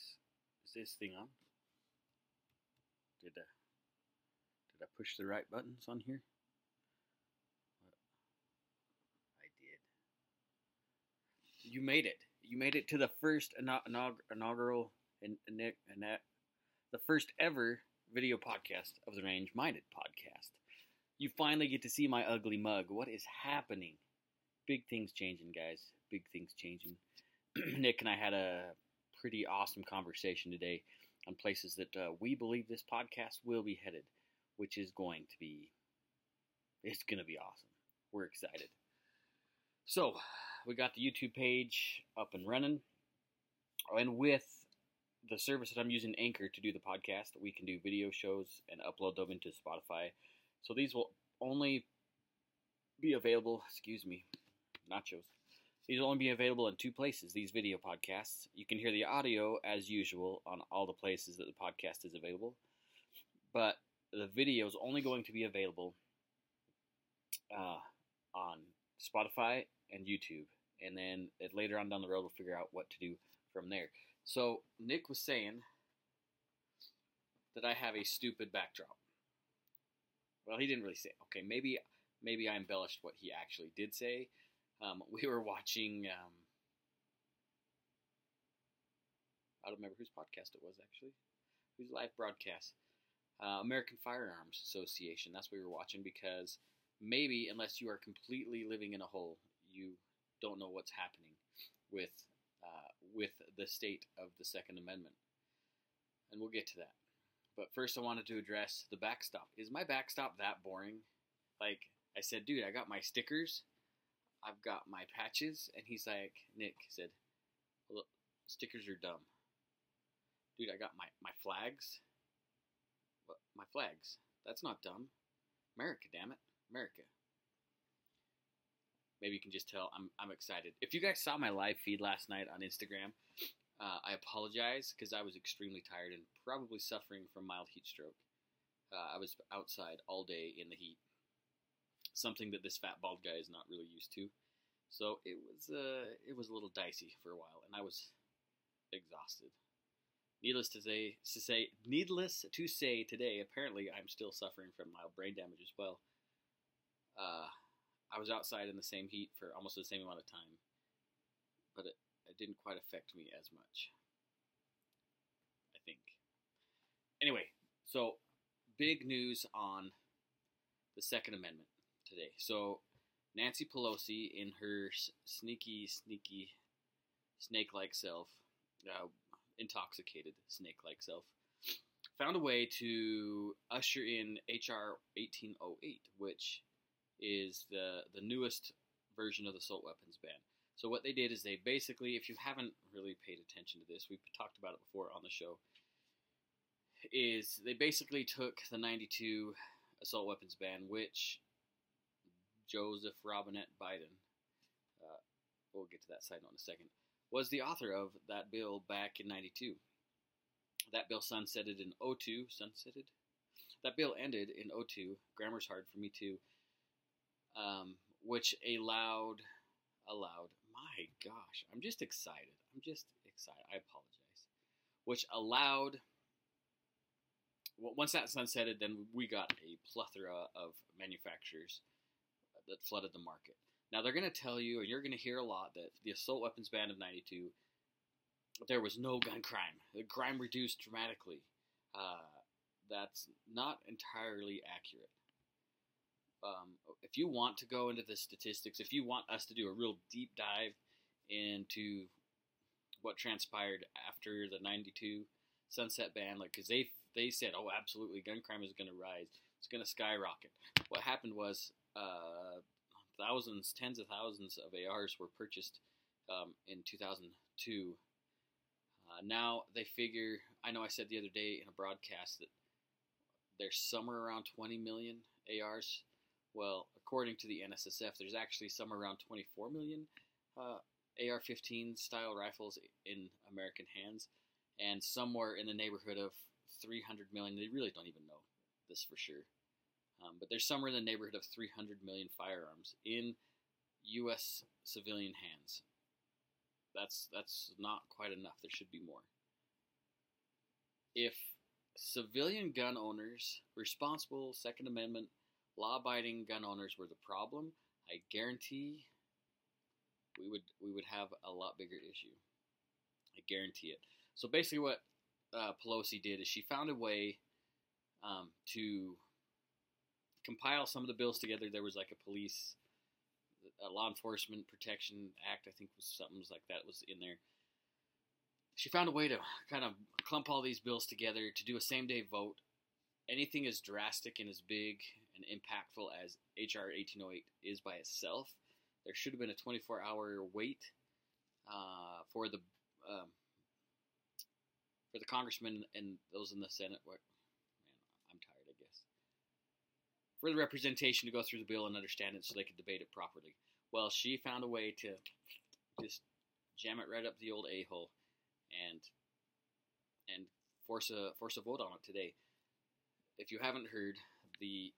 this is this thing on? Did I did I push the right buttons on here? I did. You made it. You made it to the first inaugural and the first ever video podcast of the Range Minded podcast. You finally get to see my ugly mug. What is happening? Big things changing, guys. Big things changing. Nick and I had a pretty awesome conversation today on places that uh, we believe this podcast will be headed, which is going to be, it's going to be awesome. We're excited. So, we got the YouTube page up and running. And with the service that I'm using, Anchor, to do the podcast, we can do video shows and upload them into Spotify. So these will only be available, excuse me, nachos. These will only be available in two places, these video podcasts. You can hear the audio as usual on all the places that the podcast is available. But the video is only going to be available uh, on Spotify and YouTube. And then later on down the road, we'll figure out what to do from there. So, Nick was saying that I have a stupid backdrop. Well, he didn't really say. Okay, maybe maybe I embellished what he actually did say. Um, we were watching. Um, I don't remember whose podcast it was actually. Whose live broadcast? Uh, American Firearms Association. That's what we were watching because maybe unless you are completely living in a hole, you don't know what's happening with uh, with the state of the Second Amendment, and we'll get to that. But first, I wanted to address the backstop. Is my backstop that boring? Like I said, dude, I got my stickers I've got my patches. And he's like, Nick said, well, stickers are dumb. Dude, I got my, my flags. What? My flags. That's not dumb. America, damn it. America. Maybe you can just tell I'm, I'm excited. If you guys saw my live feed last night on Instagram, uh, I apologize because I was extremely tired and probably suffering from mild heat stroke. Uh, I was outside all day in the heat something that this fat bald guy is not really used to. So it was uh, it was a little dicey for a while, and I was exhausted. Needless to say, to say, needless to say, today apparently I'm still suffering from mild brain damage as well. Uh, I was outside in the same heat for almost the same amount of time, but it, it didn't quite affect me as much. I think. Anyway, so big news on the Second Amendment today. So Nancy Pelosi, in her sneaky, sneaky, snake-like self, uh, intoxicated snake-like self, found a way to usher in HR 1808, which is the the newest version of the assault weapons ban. So what they did is they basically, if you haven't really paid attention to this, we've talked about it before on the show, is they basically took the 92 assault weapons ban, which Joseph Robinette Biden, uh, we'll get to that side note in a second, was the author of that bill back in 92. That bill sunsetted in 02, sunsetted? That bill ended in 02, grammar's hard for me too, um, which allowed, allowed, my gosh, I'm just excited. I'm just excited. I apologize. Which allowed, well, once that sunsetted, then we got a plethora of manufacturers that flooded the market. Now they're going to tell you, and you're going to hear a lot, that the assault weapons ban of '92, there was no gun crime. The crime reduced dramatically. Uh, that's not entirely accurate. Um, if you want to go into the statistics, if you want us to do a real deep dive into what transpired after the '92 sunset ban, like because they they said, oh, absolutely, gun crime is going to rise. It's going to skyrocket. What happened was uh, thousands, tens of thousands of ARs were purchased um, in 2002. Uh, now they figure, I know I said the other day in a broadcast that there's somewhere around 20 million ARs. Well, according to the NSSF, there's actually somewhere around 24 million uh, AR 15 style rifles in American hands, and somewhere in the neighborhood of 300 million. They really don't even know this for sure. Um, but there's somewhere in the neighborhood of 300 million firearms in U.S. civilian hands. That's that's not quite enough. There should be more. if civilian gun owners, responsible Second Amendment, law abiding gun owners were the problem, I guarantee we would we would have a lot bigger issue. I guarantee it. So basically, what uh, Pelosi did is she found a way um, to compile some of the bills together. There was like a police, a law enforcement protection act, I think was something like that was in there. She found a way to kind of clump all these bills together to do a same day vote. Anything as drastic and as big and impactful as HR 1808 is by itself, there should have been a 24 hour wait uh, for the um, for the congressmen and those in the Senate. What, man, I'm tired, I guess. For the representation to go through the bill and understand it so they could debate it properly. Well, she found a way to just jam it right up the old a hole and and force a force a vote on it today. If you haven't heard, the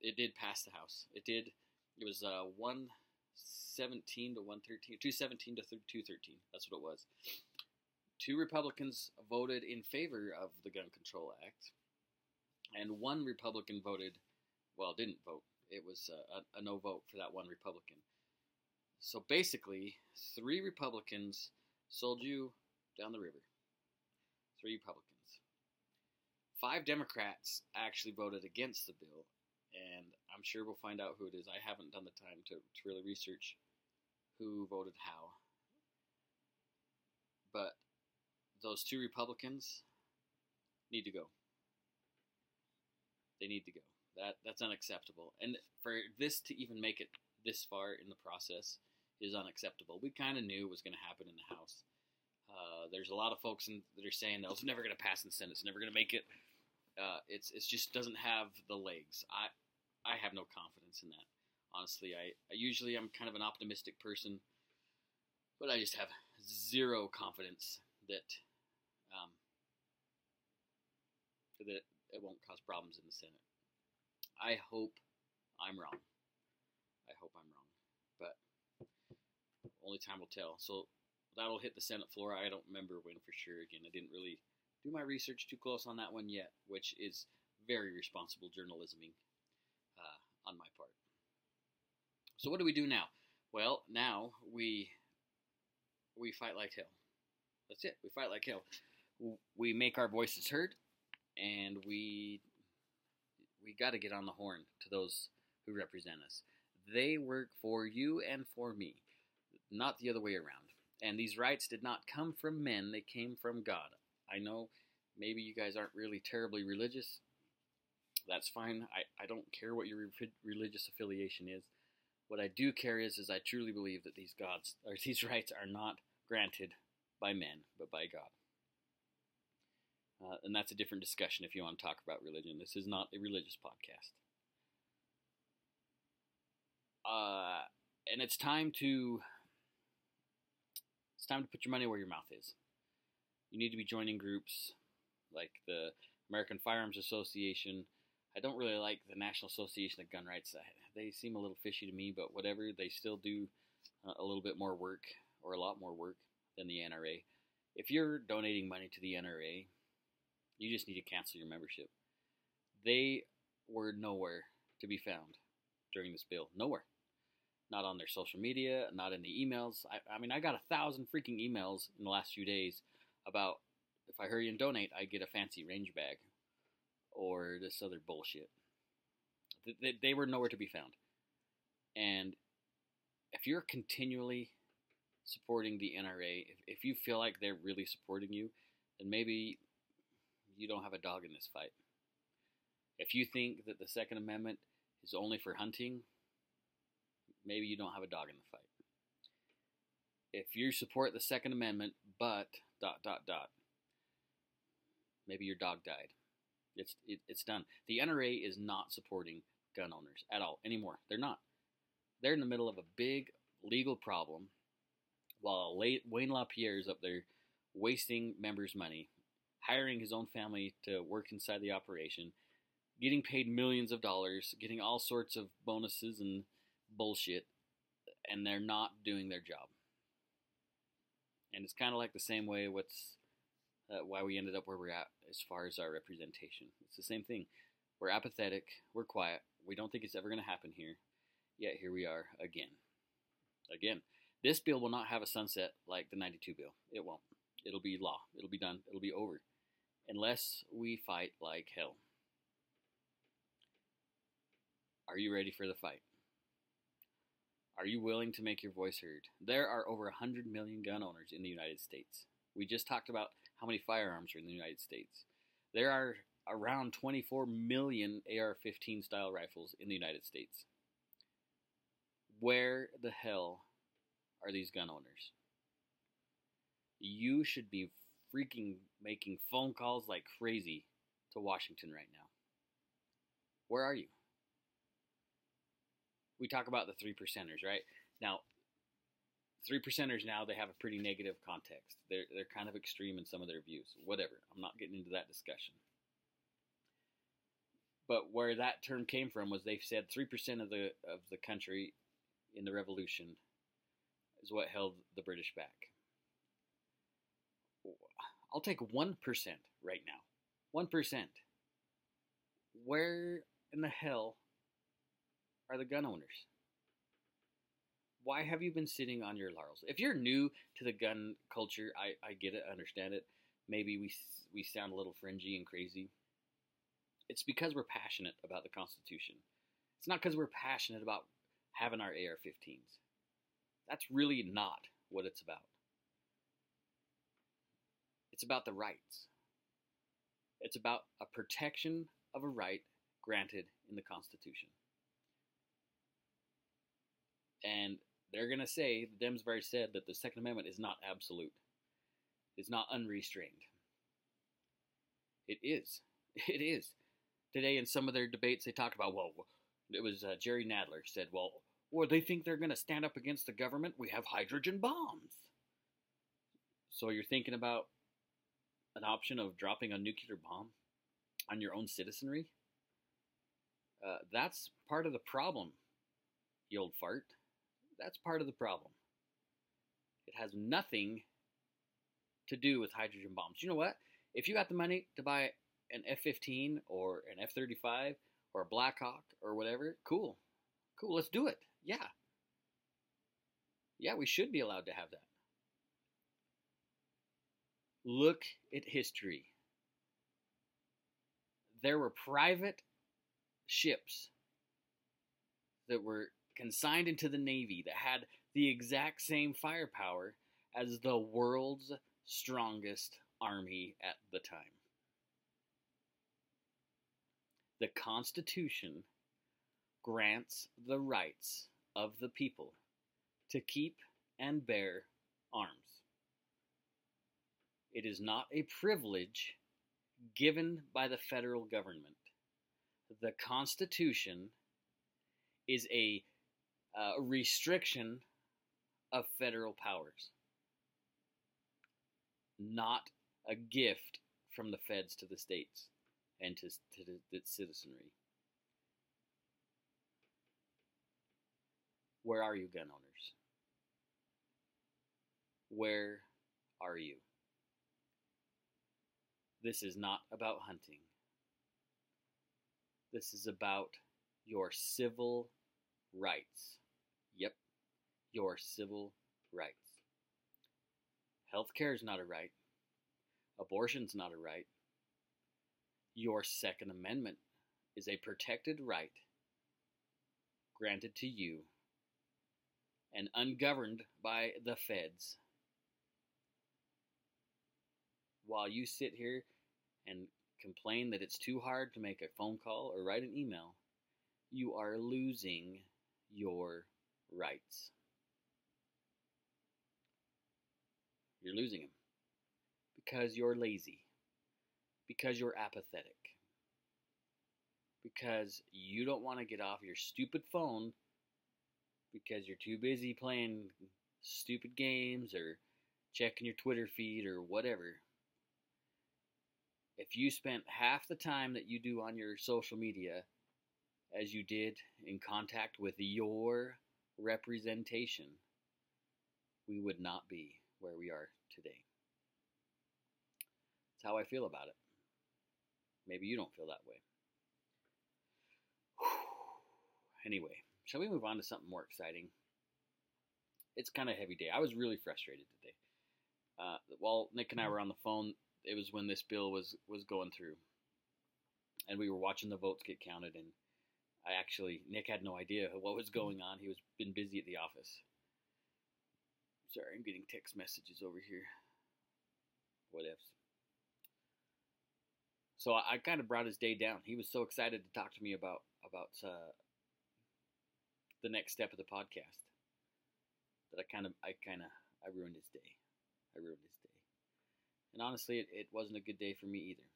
it did pass the House. It did. It was uh, one seventeen to one thirteen, two seventeen to two thirteen. That's what it was. Two Republicans voted in favor of the Gun Control Act, and one Republican voted, well, didn't vote. It was a, a no vote for that one Republican. So basically, three Republicans sold you down the river. Three Republicans. Five Democrats actually voted against the bill, and I'm sure we'll find out who it is. I haven't done the time to, to really research who voted how. But those two Republicans need to go. They need to go. That that's unacceptable. And for this to even make it this far in the process is unacceptable. We kind of knew it was going to happen in the House. Uh, there's a lot of folks in, that are saying that it's never going to pass in the Senate. It's never going to make it. Uh, it's it just doesn't have the legs. I I have no confidence in that. Honestly, I, I usually I'm kind of an optimistic person, but I just have zero confidence that um, that it won't cause problems in the Senate. I hope I'm wrong. I hope I'm wrong, but only time will tell. So that'll hit the Senate floor. I don't remember when for sure. Again, I didn't really do my research too close on that one yet, which is very responsible journalisming uh, on my part. So what do we do now? Well, now we we fight like hell. That's it. We fight like hell. We make our voices heard, and we we got to get on the horn to those who represent us. They work for you and for me, not the other way around. And these rights did not come from men, they came from God. I know maybe you guys aren't really terribly religious. That's fine. I, I don't care what your re- religious affiliation is. What I do care is, is I truly believe that these gods or these rights are not granted by men, but by God. Uh, and that's a different discussion if you want to talk about religion. This is not a religious podcast. Uh, and it's time to it's time to put your money where your mouth is. You need to be joining groups like the American Firearms Association. I don't really like the National Association of Gun Rights. They seem a little fishy to me, but whatever. They still do uh, a little bit more work or a lot more work than the NRA. If you're donating money to the NRA, you just need to cancel your membership. They were nowhere to be found during this bill. Nowhere not on their social media, not in the emails. I, I mean, I got a thousand freaking emails in the last few days about if I hurry and donate, I get a fancy range bag or this other bullshit. They, they were nowhere to be found. And if you're continually supporting the NRA, if, if you feel like they're really supporting you, then maybe you don't have a dog in this fight. If you think that the Second Amendment is only for hunting, maybe you don't have a dog in the fight. If you support the Second Amendment, but dot dot dot, maybe your dog died. It's it, it's done. The NRA is not supporting gun owners at all anymore. They're not. They're in the middle of a big legal problem, while Wayne LaPierre is up there wasting members' money, hiring his own family to work inside the operation, getting paid millions of dollars, getting all sorts of bonuses and bullshit and they're not doing their job. And it's kind of like the same way what's uh, why we ended up where we're at as far as our representation. It's the same thing. We're apathetic, we're quiet, we don't think it's ever going to happen here, yet here we are again. Again, this bill will not have a sunset like the 92 bill. It won't. It'll be law. It'll be done. It'll be over. Unless we fight like hell. Are you ready for the fight? Are you willing to make your voice heard? There are over 100 million gun owners in the United States. We just talked about how many firearms are in the United States. There are around 24 million AR 15 style rifles in the United States. Where the hell are these gun owners? You should be freaking making phone calls like crazy to Washington right now. Where are you? We talk about the three percenters, right? Now, three percenters now they have a pretty negative context. They're they're kind of extreme in some of their views. Whatever. I'm not getting into that discussion. But where that term came from was they said three percent of the of the country in the revolution is what held the British back. I'll take 1% right now. 1%. Where in the hell are the gun owners? Why have you been sitting on your laurels? If you're new to the gun culture, I, I get it, I understand it. Maybe we, we sound a little fringy and crazy. It's because we're passionate about the Constitution. It's not because we're passionate about having our AR 15s. That's really not what it's about. It's about the rights. It's about a protection of a right granted in the Constitution. And they're going to say, the Dems very said that the Second Amendment is not absolute, it's not unrestrained. It is. It is. Today, in some of their debates, they talked about, well, it was uh, Jerry Nadler said, well, or they think they're going to stand up against the government. We have hydrogen bombs. So you're thinking about an option of dropping a nuclear bomb on your own citizenry? Uh, that's part of the problem, you old fart. That's part of the problem. It has nothing to do with hydrogen bombs. You know what? If you got the money to buy an F 15 or an F 35 or a Black Hawk or whatever, cool. Cool, let's do it. Yeah. Yeah, we should be allowed to have that. Look at history. There were private ships that were consigned into the Navy that had the exact same firepower as the world's strongest army at the time. The Constitution grants the rights of the people to keep and bear arms. It is not a privilege given by the federal government. The Constitution is a uh, restriction of federal powers, not a gift from the feds to the states and to, to the, the citizenry. Where are you, gun owners? Where are you? This is not about hunting. This is about your civil rights. Yep, your civil rights. Healthcare is not a right. Abortion's not a right. Your Second Amendment is a protected right granted to you and ungoverned by the feds. While you sit here and complain that it's too hard to make a phone call or write an email, you are losing your rights. You're losing them because you're lazy, because you're apathetic, because you don't want to get off your stupid phone because you're too busy playing stupid games or checking your Twitter feed or whatever. If you spent half the time that you do on your social media as you did in contact with your representation, we would not be where we are today. That's how I feel about it. Maybe you don't feel that way. Anyway, shall we move on to something more exciting? It's kind of a heavy day. I was really frustrated today. Uh, while Nick and I were on the phone, it was when this bill was was going through, and we were watching the votes get counted. And I actually, Nick had no idea what was going on. He was been busy at the office. Sorry, I'm getting text messages over here. What ifs? So I, I kind of brought his day down. He was so excited to talk to me about about uh, the next step of the podcast that I kind of I kind of I ruined his day. I ruined his day. And honestly, it, it wasn't a good day for me either.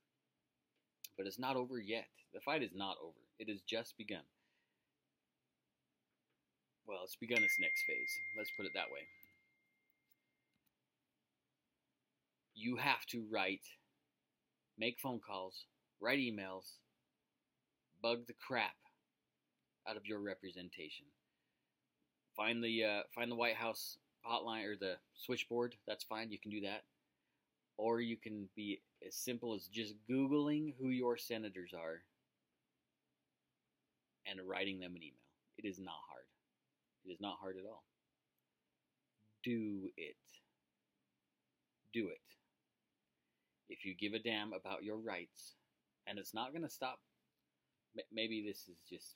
But it's not over yet. The fight is not over. It has just begun. Well, it's begun its next phase. Let's put it that way. You have to write, make phone calls, write emails, bug the crap out of your representation. Find the uh, find the White House hotline or the switchboard. That's fine. You can do that. Or you can be as simple as just Googling who your senators are and writing them an email. It is not hard. It is not hard at all. Do it. Do it. If you give a damn about your rights, and it's not going to stop. Maybe this is just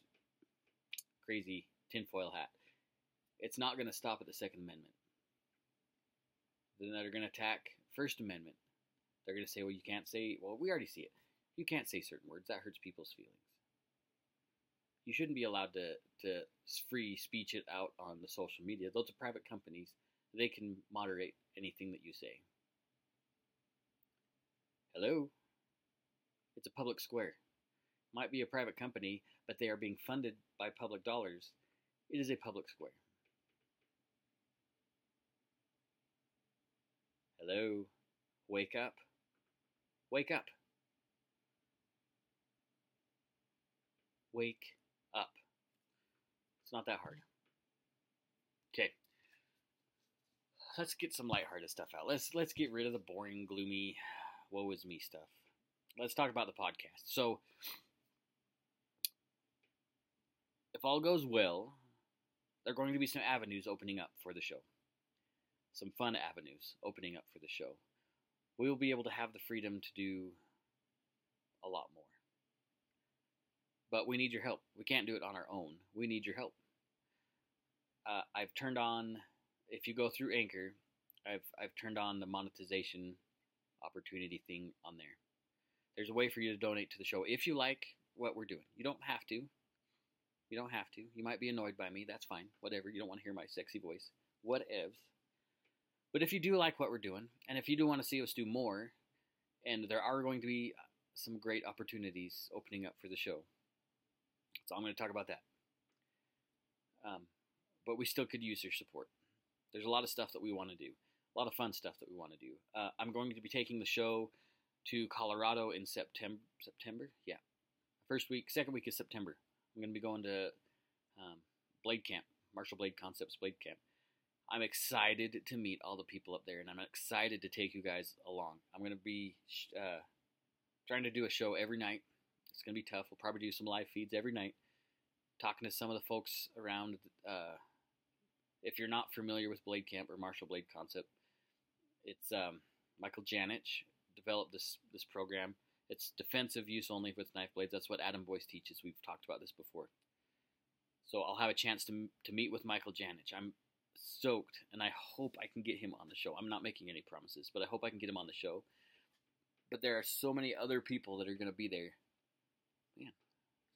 crazy tinfoil hat. It's not going to stop at the Second Amendment. Then they're going to attack First Amendment. They're going to say, well, you can't say, well, we already see it. You can't say certain words. That hurts people's feelings. You shouldn't be allowed to, to free speech it out on the social media. Those are private companies. They can moderate anything that you say. Hello? It's a public square. Might be a private company, but they are being funded by public dollars. It is a public square. Hello? Wake up. Wake up. Wake up. It's not that hard. Okay. Let's get some lighthearted stuff out. Let's let's get rid of the boring, gloomy, woe is me stuff. Let's talk about the podcast. So, if all goes well, there are going to be some avenues opening up for the show some fun avenues opening up for the show. We will be able to have the freedom to do a lot more. But we need your help. We can't do it on our own. We need your help. Uh, I've turned on, if you go through Anchor, I've, I've turned on the monetization opportunity thing on there. There's a way for you to donate to the show if you like what we're doing. You don't have to. You don't have to. You might be annoyed by me. That's fine. Whatever. You don't want to hear my sexy voice. Whatevs. But if you do like what we're doing, and if you do want to see us do more, and there are going to be some great opportunities opening up for the show, so I'm going to talk about that. Um, but we still could use your support. There's a lot of stuff that we want to do, a lot of fun stuff that we want to do. Uh, I'm going to be taking the show to Colorado in September. September, yeah, first week, second week of September. I'm going to be going to um, Blade Camp, Martial Blade Concepts Blade Camp. I'm excited to meet all the people up there, and I'm excited to take you guys along. I'm going to be uh, trying to do a show every night. It's going to be tough. We'll probably do some live feeds every night, talking to some of the folks around. Uh, if you're not familiar with Blade Camp or Martial Blade Concept, it's um, Michael Janich developed this this program. It's defensive use only with knife blades. That's what Adam Boyce teaches. We've talked about this before. So I'll have a chance to to meet with Michael Janich. I'm stoked, and I hope I can get him on the show. I'm not making any promises, but I hope I can get him on the show. But there are so many other people that are going to be there. Man,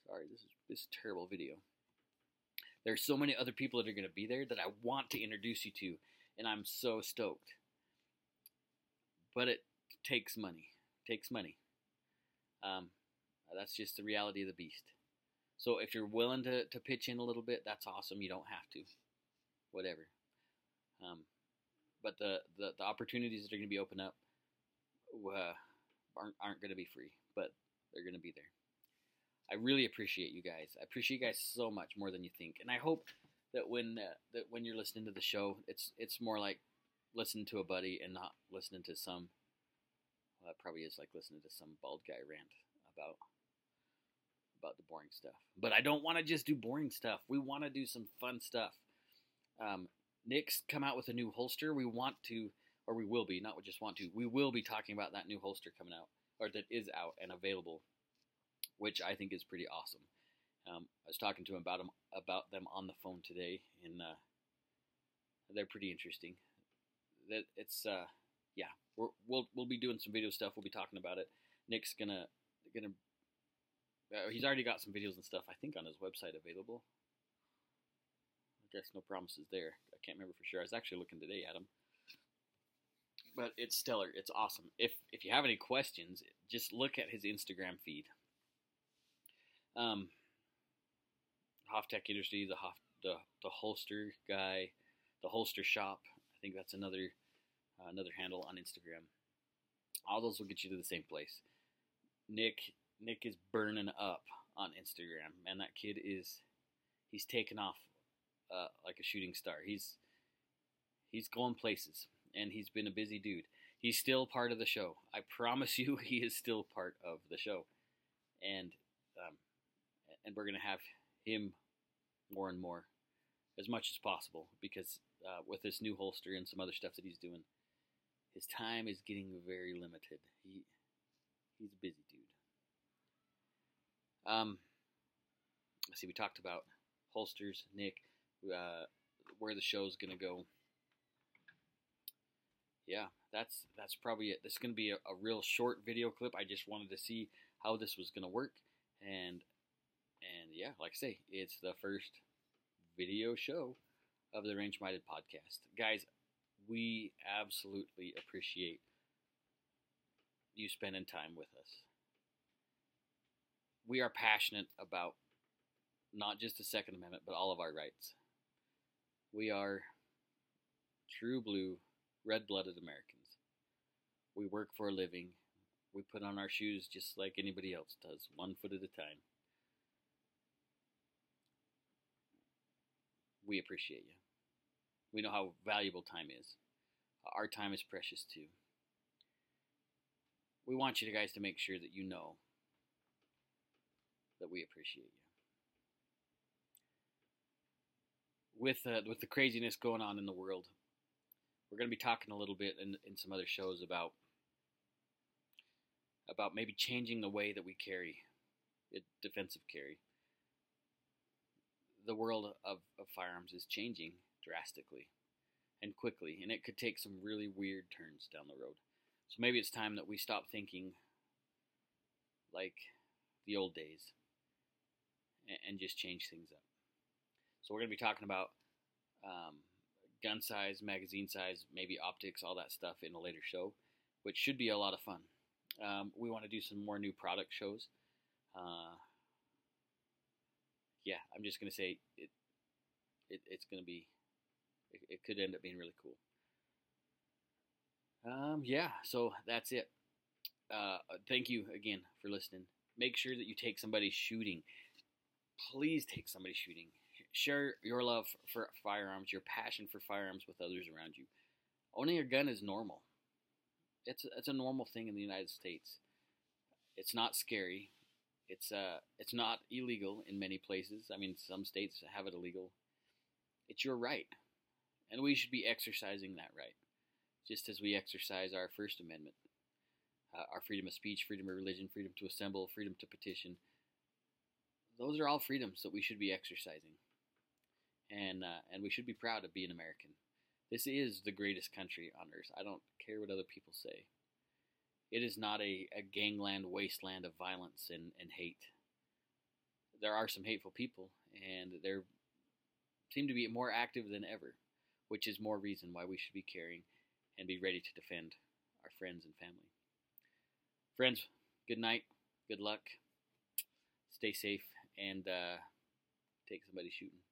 sorry, this is this is terrible video. There are so many other people that are going to be there that I want to introduce you to, and I'm so stoked. But it takes money. It takes money. Um, that's just the reality of the beast. So if you're willing to, to pitch in a little bit, that's awesome. You don't have to whatever. Um, but the, the, the opportunities that are going to be open up uh, aren't, aren't going to be free, but they're going to be there. I really appreciate you guys. I appreciate you guys so much more than you think, and I hope that when uh, that when you're listening to the show, it's it's more like listening to a buddy and not listening to some Well, that probably is like listening to some bald guy rant about about the boring stuff. But I don't want to just do boring stuff. We want to do some fun stuff. Um, Nick's come out with a new holster. We want to, or we will be, not we just want to. We will be talking about that new holster coming out, or that is out and available, which I think is pretty awesome. Um, I was talking to him about them about them on the phone today, and uh, they're pretty interesting. That it's uh, yeah, we will we'll be doing some video stuff. We'll be talking about it. Nick's gonna gonna uh, he's already got some videos and stuff I think on his website available. I guess no promises there. Can't remember for sure. I was actually looking today at him. But it's stellar. It's awesome. If if you have any questions, just look at his Instagram feed. Um, Hoftech Industry, the Hof, the the holster guy, the holster shop. I think that's another uh, another handle on Instagram. All those will get you to the same place. Nick Nick is burning up on Instagram. Man, that kid is he's taken off uh, like a shooting star. He's he's going places, and he's been a busy dude. He's still part of the show. I promise you, he is still part of the show, and um, and we're gonna have him more and more as much as possible because uh, with this new holster and some other stuff that he's doing, his time is getting very limited. He he's a busy dude. Um, see, we talked about holsters, Nick, uh, where the show's gonna go. Yeah, that's that's probably it. This is gonna be a, a real short video clip. I just wanted to see how this was gonna work, and and yeah, like I say, it's the first video show of the Range Minded podcast. Guys, we absolutely appreciate you spending time with us. We are passionate about not just the Second Amendment, but all of our rights. We are true blue, red blooded Americans. We work for a living. We put on our shoes just like anybody else does, one foot at a time. we appreciate you. We know how valuable time is. Our time is precious too. We want you guys to make sure that you know that we appreciate you. With uh, with the craziness going on in the world, we're going to be talking a little bit in, in some other shows about about maybe changing the way that we carry it, defensive carry the world of, of firearms is changing drastically and quickly, and it could take some really weird turns down the road. So maybe it's time that we stop thinking like the old days and, and just change things up. So we're going to be talking about um, gun size, magazine size, maybe optics, all that stuff in a later show, which should be a lot of fun. Um, we want to do some more new product shows. Uh, yeah, I'm just gonna say it. it it's gonna be. It, it could end up being really cool. Um, yeah, so that's it. Uh, thank you again for listening. Make sure that you take somebody shooting. Please take somebody shooting. Share your love for firearms, your passion for firearms with others around you. Owning a gun is normal. It's it's a normal thing in the United States. It's not scary. It's uh, it's not illegal in many places. I mean, some states have it illegal. It's your right, and we should be exercising that right, just as we exercise our First Amendment, uh, our freedom of speech, freedom of religion, freedom to assemble, freedom to petition. Those are all freedoms that we should be exercising, and uh, and we should be proud to be an American. This is the greatest country on earth. I don't care what other people say. It is not a, a gangland wasteland of violence and, and hate. There are some hateful people, and they seem to be more active than ever, which is more reason why we should be caring and be ready to defend our friends and family. Friends, good night, good luck, stay safe, and uh, take somebody shooting.